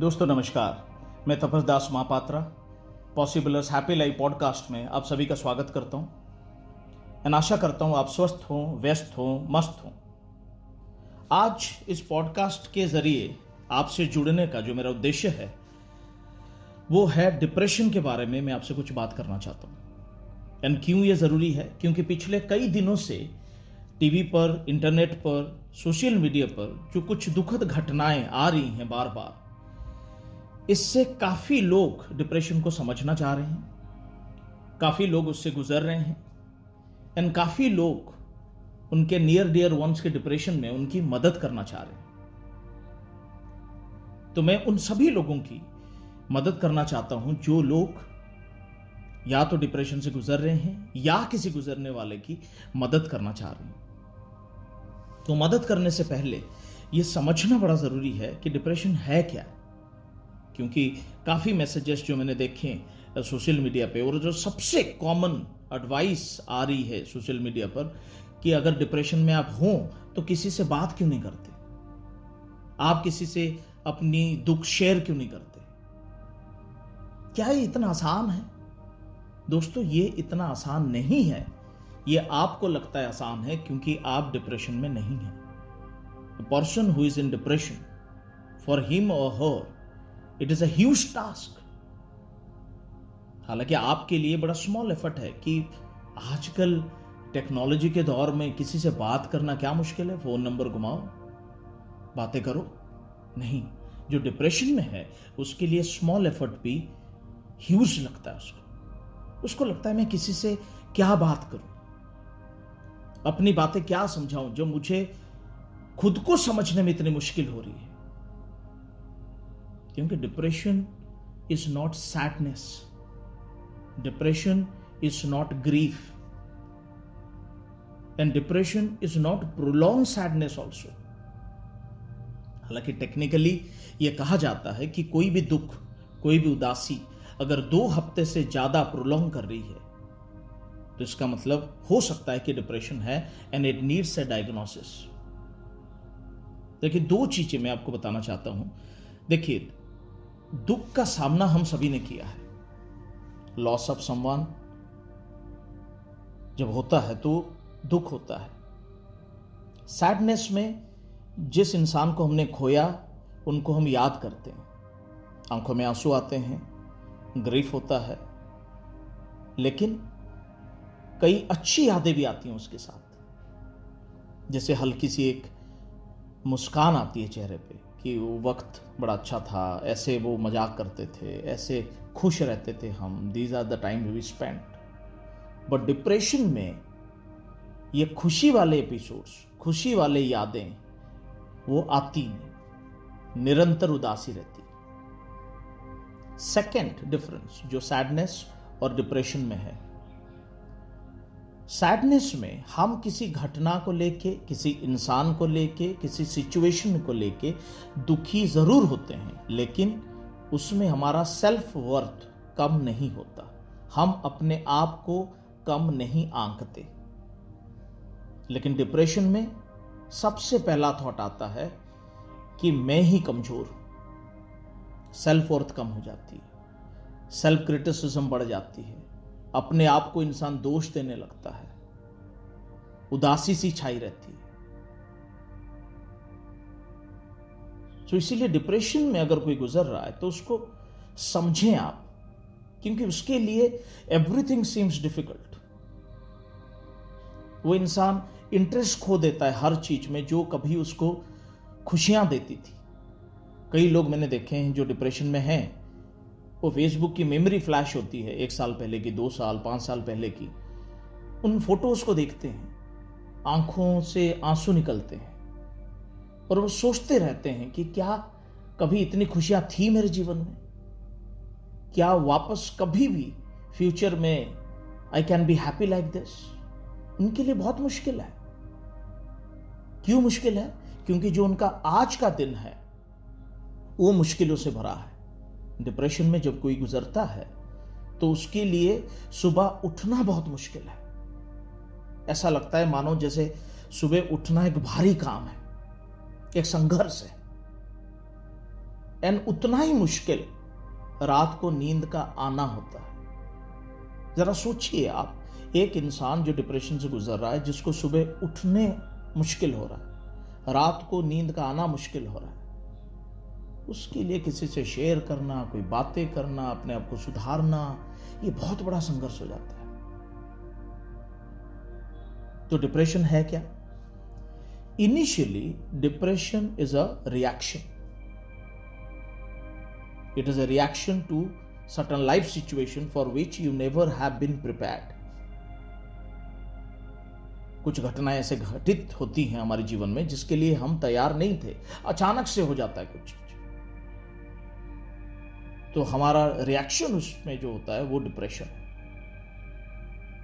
दोस्तों, नमस्कार। मैं Tapas Das Mahapatra पॉसिबलर्स happy life podcast में आप सभी का स्वागत करता हूँ। एंड आशा करता हूँ आप स्वस्थ हों, व्यस्त हों, मस्त हों। आज इस पॉडकास्ट के ज़रिए आपसे जुड़ने का जो मेरा उद्देश्य है, वो है डिप्रेशन के बारे में मैं आपसे कुछ बात करना चाहता हूँ। एंड क्यों ये ज़रूरी है? क्योंकि पिछले कई दिनों से टीवी पर इंटरनेट पर सोशल मीडिया पर जो कुछ दुखद घटनाएँ आ रही हैं बार बार इससे काफ़ी लोग डिप्रेशन को समझना चाह रहे हैं। काफ़ी लोग उससे गुजर रहे हैं। एंड काफ़ी लोग उनके नियर डियर वंस के डिप्रेशन में उनकी मदद करना चाह रहे हैं। तो मैं उन सभी लोगों की मदद करना चाहता हूँ जो लोग या तो डिप्रेशन से गुजर रहे हैं या किसी गुजरने वाले की मदद करना चाह रहे हैं। तो मदद करने से पहले यह समझना बड़ा ज़रूरी है कि डिप्रेशन है क्या। क्योंकि काफ़ी मैसेजेस जो मैंने देखे सोशल मीडिया पे, और जो सबसे कॉमन एडवाइस आ रही है सोशल मीडिया पर कि अगर डिप्रेशन में आप हों तो किसी से बात क्यों नहीं करते? आप किसी से अपनी दुख शेयर क्यों नहीं करते? क्या ये इतना आसान है? दोस्तों, ये इतना आसान नहीं है। ये आपको लगता है आसान है क्योंकि आप डिप्रेशन में नहीं हैं। Person who is in depression for him और her it is a task हालाँकि आपके लिए बड़ा स्मॉल एफर्ट है कि आजकल टेक्नोलॉजी के दौर में किसी से बात करना क्या मुश्किल है? फ़ोन नंबर घुमाओ। बातें करो। नहीं, जो डिप्रेशन में है, उसके लिए स्मॉल एफर्ट भी ह्यूज लगता है उसको। उसको लगता है मैं किसी से क्या बात करूँ? अपनी बातें क्या समझाऊं जो मुझे खुद को समझने में इतनी मुश्किल हो रही है? क्योंकि depression is not sadness depression is not grief and depression is not prolong sadness also हालाँकि टेक्निकली यह कहा जाता है कि कोई भी दुख, कोई भी उदासी अगर दो हफ़्ते से ज़्यादा प्रोलॉन्ग कर रही है तो इसका मतलब हो सकता है कि डिप्रेशन है and it needs a diagnosis देखिए, दो चीज़ें मैं आपको बताना चाहता हूँ। देखिए दुख का सामना हम सभी ने किया है। लॉस ऑफ़ सम्मान जब होता है तो दुख होता है। सैडनेस में जिस इंसान को हमने खोया, उनको हम याद करते हैं। आँखों में आँसू आते हैं ग्रीफ होता है। लेकिन कई अच्छी यादें भी आती हैं उसके साथ। जैसे हल्की सी एक मुस्कान आती है चेहरे पे। कि वो वक्त बड़ा अच्छा था, ऐसे वो मज़ाक करते थे, ऐसे खुश रहते थे हम। These are the time we spend but depression में ये खुशी वाले एपिसोड्स खुशी वाले यादें, वो आती नहीं। निरंतर उदासी रहती। सेकेंड डिफरेंस जो सैडनेस और डिप्रेशन में है सैडनेस में हम किसी घटना को लेके, किसी इंसान को लेके, किसी सिचुएशन को लेके दुखी ज़रूर होते हैं, लेकिन उसमें हमारा सेल्फ वर्थ कम नहीं होता। हम अपने आप को कम नहीं आंकते। लेकिन डिप्रेशन में सबसे पहला थॉट आता है कि मैं ही कमज़ोर। सेल्फ वर्थ कम हो जाती है। सेल्फ क्रिटिसिज्म बढ़ जाती है। अपने आप को इंसान दोष देने लगता है। उदासी सी छाई रहती है। तो इसीलिए डिप्रेशन में अगर कोई गुजर रहा है तो उसको समझें आप, क्योंकि उसके लिए एवरीथिंग सीम्स डिफ़िकल्ट वो इंसान इंटरेस्ट खो देता है हर चीज़ में, जो कभी उसको खुशियाँ देती थी। कई लोग मैंने देखे हैं जो डिप्रेशन में हैं वो फेसबुक की मेमोरी फ्लैश होती है, एक साल पहले की, दो साल, पाँच साल पहले की। उन फ़ोटोज़ को देखते हैं, आँखों से आँसू निकलते हैं, और वो सोचते रहते हैं कि क्या कभी इतनी खुशियाँ थी मेरे जीवन में? क्या वापस कभी भी फ्यूचर में I can be happy like this उनके लिए बहुत मुश्किल है। क्यों मुश्किल है? क्योंकि जो उनका आज का दिन है, वो मुश्किलों से भरा है। डिप्रेशन में जब कोई गुजरता है तो उसके लिए सुबह उठना बहुत मुश्किल है। ऐसा लगता है, मानो जैसे सुबह उठना एक भारी काम है, एक संघर्ष है। एंड उतना ही मुश्किल रात को नींद का आना होता है। जरा सोचिए आप, एक इंसान जो डिप्रेशन से गुजर रहा है, जिसको सुबह उठने मुश्किल हो रहा है, रात को नींद का आना मुश्किल हो रहा है उसके लिए किसी से शेयर करना, कोई बातें करना, अपने आप को सुधारना, ये बहुत बड़ा संघर्ष हो जाता है। तो डिप्रेशन है क्या? Initially depression is a reaction it is a reaction to certain life situation for which you never have been prepared. कुछ घटनाएँ ऐसे घटित होती हैं हमारे जीवन में जिसके लिए हम तैयार नहीं थे। अचानक से हो जाता है कुछ। तो हमारा रिएक्शन उसमें जो होता है, वो depression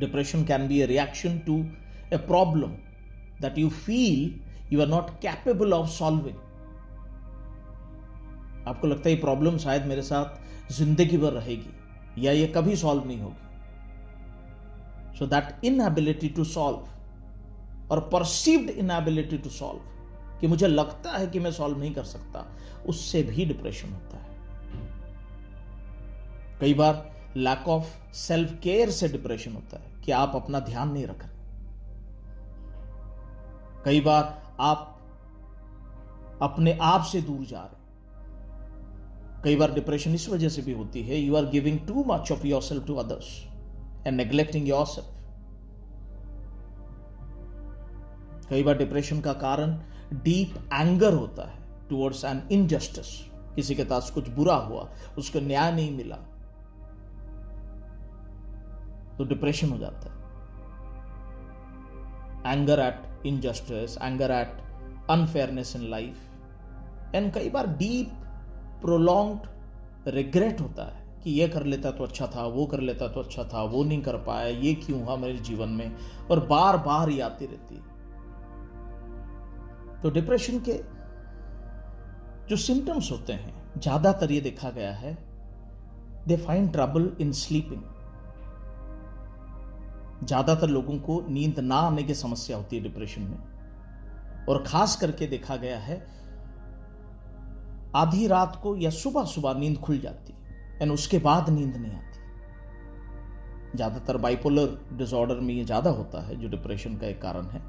depression can be a reaction to a problem that you feel you are not capable of solving आपको लगता है ये प्रॉब्लम शायद मेरे साथ ज़िंदगी भर रहेगी, या ये कभी सॉल्व नहीं होगी. So that inability to solve और परसीव्ड इनएबिलिटी टू सॉल्व कि मुझे लगता है कि मैं सॉल्व नहीं कर सकता, उससे भी डिप्रेशन होता है. कई बार लैक ऑफ़ सेल्फ केयर से डिप्रेशन होता है कि आप अपना ध्यान नहीं रख रहे। कई बार आप अपने आप से दूर जा रहे कई बार डिप्रेशन इस वजह से भी होती है you are giving too much of yourself to others and neglecting yourself कई बार डिप्रेशन का कारण डीप एंगर होता है टुवर्ड्स एन इनजस्टिस किसी के पास कुछ बुरा हुआ, उसको न्याय नहीं मिला तो डिप्रेशन हो जाता है। Anger at injustice anger at unfairness in life and कई बार डीप प्रोलॉन्ग रिग्रेट होता है कि ये कर लेता तो अच्छा था, वो कर लेता तो अच्छा था, वो नहीं कर पाया, ये क्यों हुआ मेरे जीवन में, और बार बार ये आती रहती है। तो डिप्रेशन के जो सिम्टम्स होते हैं, ज़्यादातर ये देखा गया है they find trouble in sleeping ज़्यादातर लोगों को नींद ना आने की समस्या होती है डिप्रेशन में। और खास करके देखा गया है, आधी रात को या सुबह सुबह नींद खुल जाती है एंड उसके बाद नींद नहीं आती। ज़्यादातर बाइपोलर डिसऑर्डर में ये ज़्यादा होता है, जो डिप्रेशन का एक कारण है।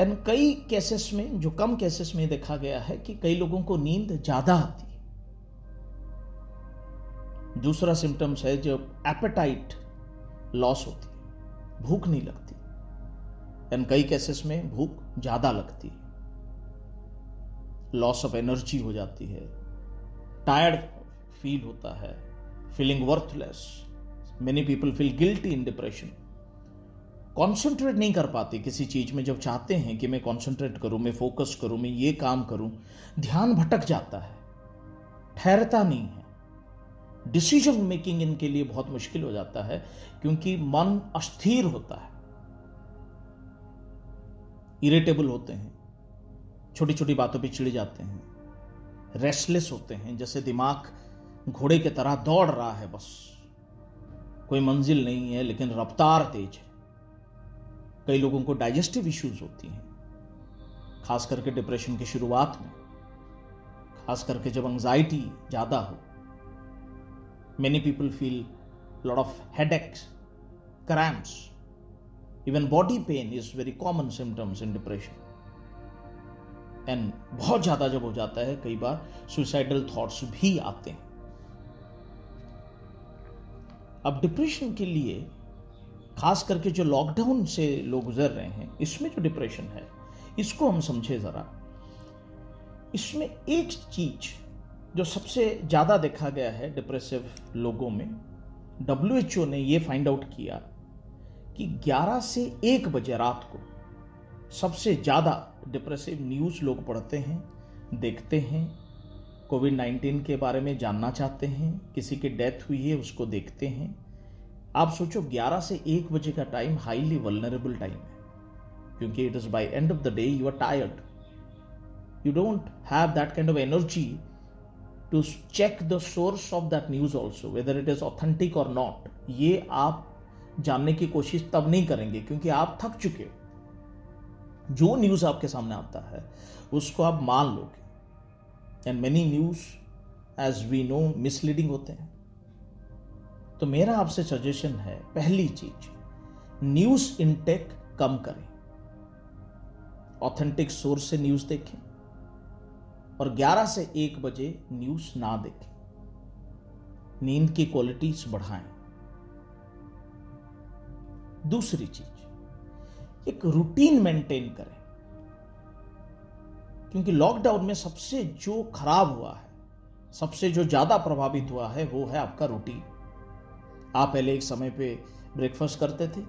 एंड कई केसेस में, जो कम केसेस में देखा गया है कि कई लोगों को नींद ज़्यादा आती दूसरा सिम्टम्स है जब एपेटाइट लॉस होती भूख नहीं लगती। एंड कई केसेस में भूख ज़्यादा लगती लॉस ऑफ़ एनर्जी हो जाती है। टायर्ड फील होता है। Feeling worthless many people feel guilty in depression concentrate नहीं कर पाते किसी चीज़ में। जब चाहते हैं कि मैं कॉन्सेंट्रेट करूँ, मैं फोकस करूँ, मैं ये काम करूँ, ध्यान भटक जाता है। ठहरता नहीं है। डिसीज़न मेकिंग इनके लिए बहुत मुश्किल हो जाता है, क्योंकि मन अस्थिर होता है। इरिटेबल होते हैं छोटी छोटी बातों पे चिढ़ जाते हैं रेस्टलेस होते हैं, जैसे दिमाग घोड़े की तरह दौड़ रहा है बस। कोई मंजिल नहीं है, लेकिन रफ्तार तेज है। कई लोगों को डाइजेस्टिव इश्यूज़ होती हैं खास करके डिप्रेशन की शुरुआत में खास करके जब एंजाइटी ज़्यादा हो। Many people feel lot of headaches cramps even body pain is very common symptoms in depression and बहुत ज़्यादा जब हो जाता है, कई बार सुसाइडल थॉट्स भी आते हैं। अब डिप्रेशन के लिए, खास करके जो लॉकडाउन से लोग गुजर रहे हैं, इसमें जो डिप्रेशन है, इसको हम समझे ज़रा। इसमें एक चीज़ जो सबसे ज़्यादा देखा गया है डिप्रेसिव लोगों में डब्ल्यू एच ओ ने यह फाइंड आउट किया कि 11 से 1 बजे रात को सबसे ज़्यादा डिप्रेसिव न्यूज़ लोग पढ़ते हैं, देखते हैं कोविड नाइन्टीन के बारे में जानना चाहते हैं, किसी की डेथ हुई है उसको देखते हैं। आप सोचो 11 से 1 बजे का टाइम हाईली वलनरेबल टाइम है, क्योंकि it is by end of the day you are tired you don't have that kind of energy to check the source of that news also whether it is authentic और not ये आप जानने की कोशिश तब नहीं करेंगे, क्योंकि आप थक चुके हो। जो न्यूज़ आपके सामने आता है, उसको आप मान लोगे। And many news as we know misleading होते हैं। तो मेरा आपसे सजेशन है, पहली चीज़ न्यूज़ इनटेक कम करें। ऑथेंटिक सोर्स से न्यूज़ देखें। और 11 से 1 बजे न्यूज़ ना देखें। नींद की क्वालिटीज बढ़ाएँ। दूसरी चीज़, एक रूटीन मेंटेन करें। क्योंकि लॉकडाउन में सबसे जो खराब हुआ है, सबसे जो ज़्यादा प्रभावित हुआ है, वो है आपका रूटीन आप पहले एक समय पे ब्रेकफास्ट करते थे,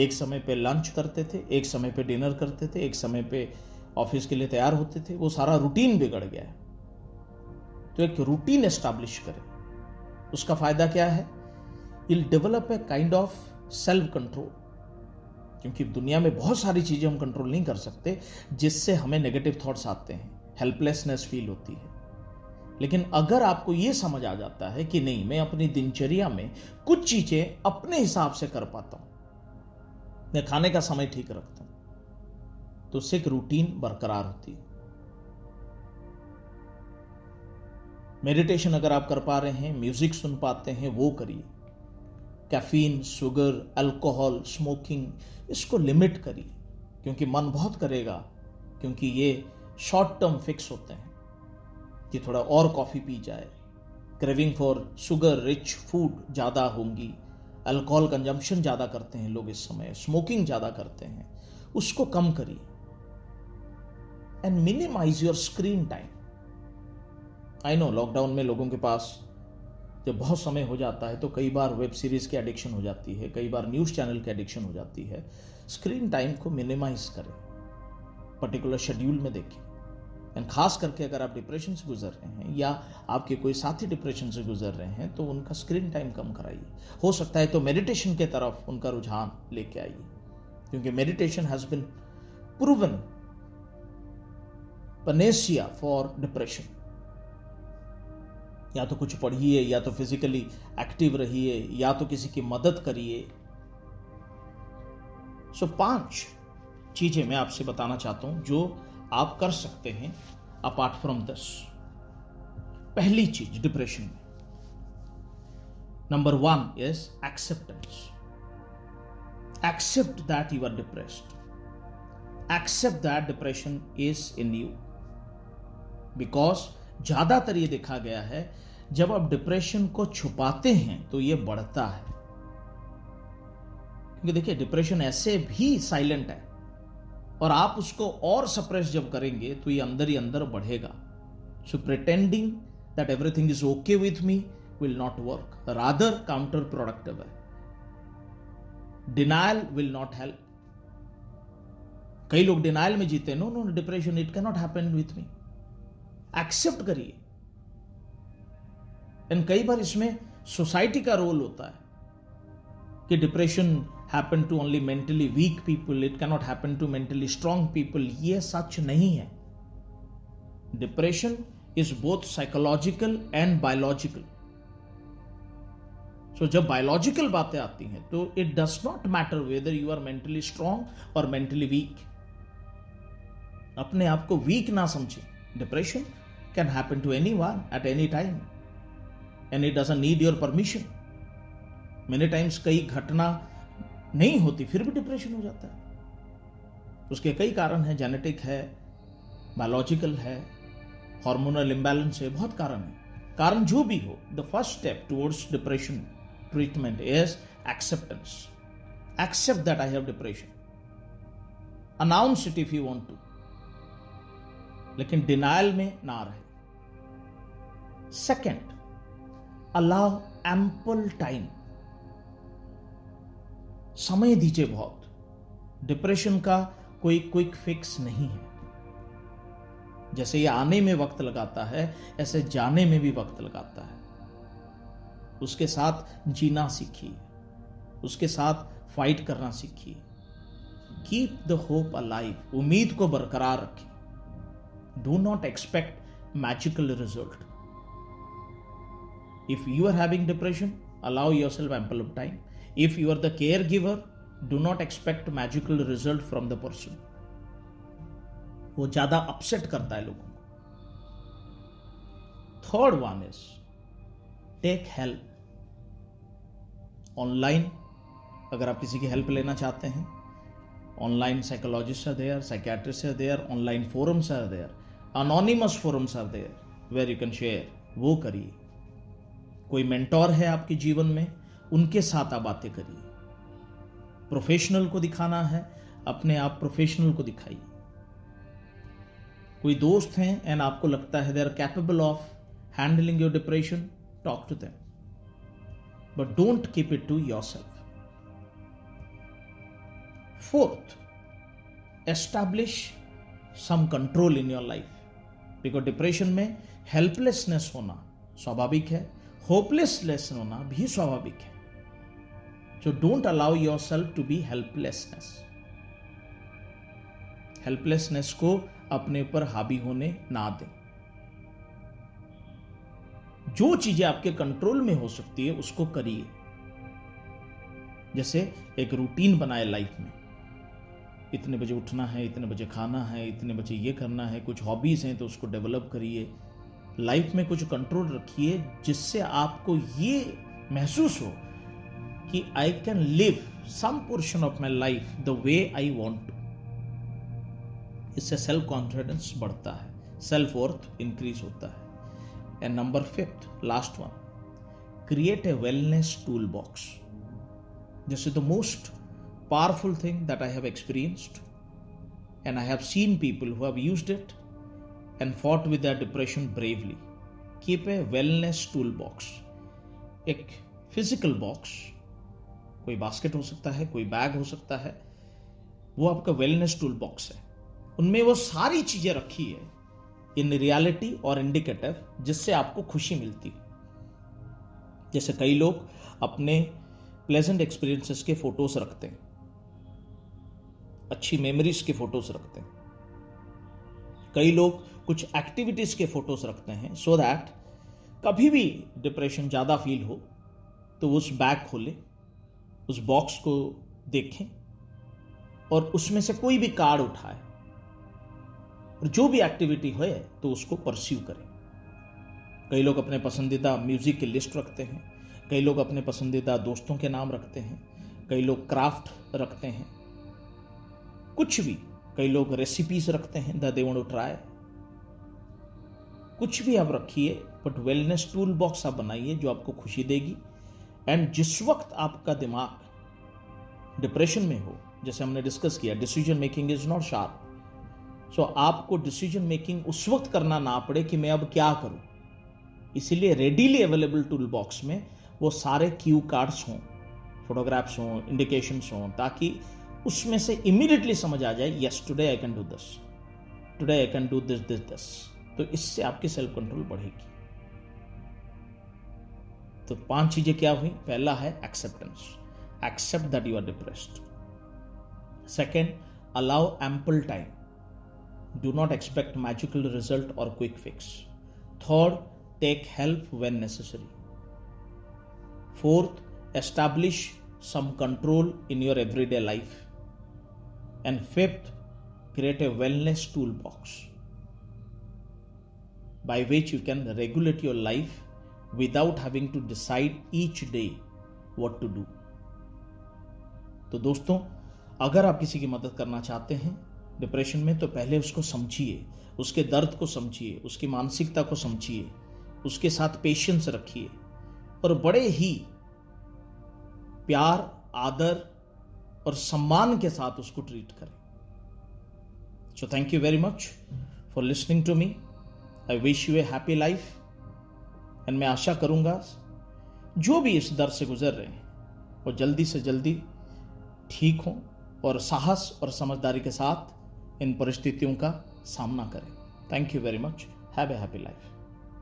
एक समय पे लंच करते थे, एक समय पे डिनर करते थे, एक समय पे ऑफ़िस के लिए तैयार होते थे, वो सारा रूटीन बिगड़ गया है। तो एक रूटीन एस्टैब्लिश करें। उसका फ़ायदा क्या है? I'll develop a kind of self control क्योंकि दुनिया में बहुत सारी चीज़ें हम कंट्रोल नहीं कर सकते, जिससे हमें नेगेटिव थॉट्स आते हैं। हेल्पलेसनेस फील होती है। लेकिन अगर आपको यह समझ आ जाता है कि नहीं, मैं अपनी दिनचर्या में कुछ चीज़ें अपने हिसाब से कर पाता हूँ, मैं खाने का समय ठीक रखता हूँ तो उससे एक रूटीन बरकरार होती है। मेडिटेशन अगर आप कर पा रहे हैं म्यूज़िक सुन पाते हैं, वो करिए। कैफीन शुगर अल्कोहल स्मोकिंग इसको लिमिट करिए, क्योंकि मन बहुत करेगा, क्योंकि ये शॉर्ट टर्म फिक्स होते हैं। कि थोड़ा और कॉफ़ी पी जाए। Craving for sugar rich food ज़्यादा होंगी। अल्कोहल कंजम्पशन ज़्यादा करते हैं लोग इस समय। स्मोकिंग ज़्यादा करते हैं। उसको कम करिए। And minimize your screen time I know lockdown में लोगों के पास जब बहुत समय हो जाता है तो कई बार वेब सीरीज़ की एडिक्शन हो जाती है, कई बार न्यूज़ चैनल की एडिक्शन हो जाती है। स्क्रीन टाइम को मिनिमाइज करें पर्टिकुलर शेड्यूल में देखें। एंड खास करके अगर आप डिप्रेशन से गुजर रहे हैं या आपके कोई साथी डिप्रेशन से गुजर रहे हैं तो उनका स्क्रीन टाइम कम कराइए। हो सकता है तो मेडिटेशन के तरफ़ उनका रुझान लेके आइए, क्योंकि meditation has been proven panacea for depression या तो कुछ पढ़िए, या तो फिजिकली एक्टिव रहिए, या तो किसी की मदद करिए। सो पाँच चीज़ें मैं आपसे बताना चाहता हूँ जो आप कर सकते हैं अपार्ट फ्रॉम दिस पहली चीज़ डिप्रेशन में number one is acceptance accept that you are depressed accept that depression is in you because ज़्यादातर ये देखा गया है, जब आप डिप्रेशन को छुपाते हैं तो ये बढ़ता है। क्योंकि देखिए डिप्रेशन ऐसे भी साइलेंट है। और आप उसको और सप्रेस जब करेंगे तो ये अंदर ही अंदर बढ़ेगा। So pretending that everything is okay with me will not work rather counterproductive है। डिनाइल विल नॉट हेल्प कई लोग डिनाइल में जीते no no depression it cannot happen with me accept करिए। एंड कई बार इसमें सोसाइटी का रोल होता है कि depression happen to only mentally weak people, it cannot happen to mentally strong people, ये सच नहीं है। Depression is both psychological and biological. So जब बायोलॉजिकल बातें आती हैं तो it does not matter whether you are mentally strong और मेंटली वीक अपने आप को वीक ना समझे। Depression happen to anyone at any time and it doesn't need your permission many times कई घटना नहीं होती, फिर भी डिप्रेशन हो जाता है। उसके कई कारण हैं जेनेटिक है बायोलॉजिकल है हार्मोनल इम्बैलेंस है, बहुत कारण है। कारण जो भी हो the first step towards depression treatment is acceptance accept that I have depression announce it if you want to लेकिन डिनाइल में ना रहे। सेकेंड अलाउ एम्पल टाइम समय दीजिए बहुत। डिप्रेशन का कोई क्विक फिक्स नहीं है। जैसे ये आने में वक्त लगाता है, ऐसे जाने में भी वक्त लगाता है। उसके साथ जीना सीखिए। उसके साथ फाइट करना सीखिए। कीप द होप अलाइव उम्मीद को बरकरार रखिए। Do not expect magical result If you are having depression, allow yourself ample of time. If you are the caregiver, do not expect magical result from the person. वो ज़्यादा upset करता है लोगों को third one is take help online अगर आप किसी की हेल्प लेना चाहते हैं online psychologist are there psychiatrist are there online forums are there anonymous forums are there where you can share वो करिए कोई मेंटोर है आपके जीवन में, उनके साथ आप बातें करिए। प्रोफेशनल को दिखाना है, अपने आप प्रोफेशनल को दिखाइए। कोई दोस्त हैं एंड आपको लगता है they are capable of handling your depression talk to them don't keep it to yourself fourth establish some control in your life because depression में हेल्पलेसनेस होना स्वाभाविक है होपलेसनेस होना भी स्वाभाविक है। So don't allow yourself to be helplessness helplessness को अपने ऊपर हावी होने ना दें। जो चीज़ें आपके कंट्रोल में हो सकती है, उसको करिए। जैसे एक रूटीन बनाए लाइफ में। इतने बजे उठना है, इतने बजे खाना है, इतने बजे ये करना है, कुछ हॉबीज हैं तो उसको डेवलप करिए। लाइफ में कुछ कंट्रोल रखिए जिससे आपको ये महसूस हो कि I can live some portion of my life the way I want to इससे सेल्फ कॉन्फिडेंस बढ़ता है सेल्फ वर्थ इंक्रीज होता है। And number fifth last one create a wellness toolbox this is the most powerful thing that I have experienced and I have seen people who have used it and fought with their depression bravely. Keep a wellness toolbox. एक physical box कोई basket हो सकता है, कोई bag हो सकता है। वो आपका वेलनेस टूल बॉक्स है। उनमें वो सारी चीज़ें रखी है। इन रियलिटी और इंडिकेटिव जिससे आपको खुशी मिलती जैसे कई लोग अपने प्लेजेंट एक्सपीरियंसेस के फ़ोटोज़ रखते हैं। अच्छी मेमोरीज के फ़ोटोज़ रखते हैं। कई लोग कुछ एक्टिविटीज़ के फ़ोटोज़ रखते हैं सो so दैट कभी भी डिप्रेशन ज़्यादा फील हो तो उस बैग खोले, उस बॉक्स को देखें, और उसमें से कोई भी कार्ड उठाए, और जो भी एक्टिविटी हो तो उसको परस्यू करें। कई लोग अपने पसंदीदा म्यूज़िक की लिस्ट रखते हैं, कई लोग अपने पसंदीदा दोस्तों के नाम रखते हैं, कई लोग क्राफ्ट रखते हैं, कुछ भी कई लोग रेसिपीज़ रखते हैं, the they want to try. कुछ भी आप रखिए बट वेलनेस टूल बॉक्स आप बनाइए जो आपको खुशी देगी। एंड जिस वक्त आपका दिमाग डिप्रेशन में हो, जैसे हमने डिस्कस किया decision making is not sharp so आपको डिसीज़न मेकिंग उस वक्त करना ना पड़े कि मैं अब क्या करूँ। इसीलिए रेडीली अवेलेबल टूल बॉक्स में वो सारे क्यू कार्ड्स हों फोटोग्राफ्स हों इंडिकेशंस हों, ताकि उसमें से इमीडिएटली समझ आ जाए yes today I can do this today I can do this this this तो इससे आपकी सेल्फ कंट्रोल बढ़ेगी तो पाँच चीज़ें क्या हुई पहला है acceptance accept that you are depressed second allow ample time Do not expect magical result or quick fix. Third, take help when necessary. Fourth, establish some control in your everyday life. And fifth, create a wellness toolbox by which you can regulate your life without having to decide each day what to do. तो दोस्तों, अगर आप किसी की मदद करना चाहते हैं डिप्रेशन में तो पहले उसको समझिए, उसके दर्द को समझिए, उसकी मानसिकता को समझिए, उसके साथ पेशेंस रखिए और बड़े ही प्यार, आदर और सम्मान के साथ उसको ट्रीट करें so thank you very much for listening to me I wish you a happy life and मैं आशा करूँगा, जो भी इस दर से गुजर रहे हैं, वो जल्दी से जल्दी ठीक हों और साहस और समझदारी के साथ इन परिस्थितियों का सामना करें। Thank you very much have a happy life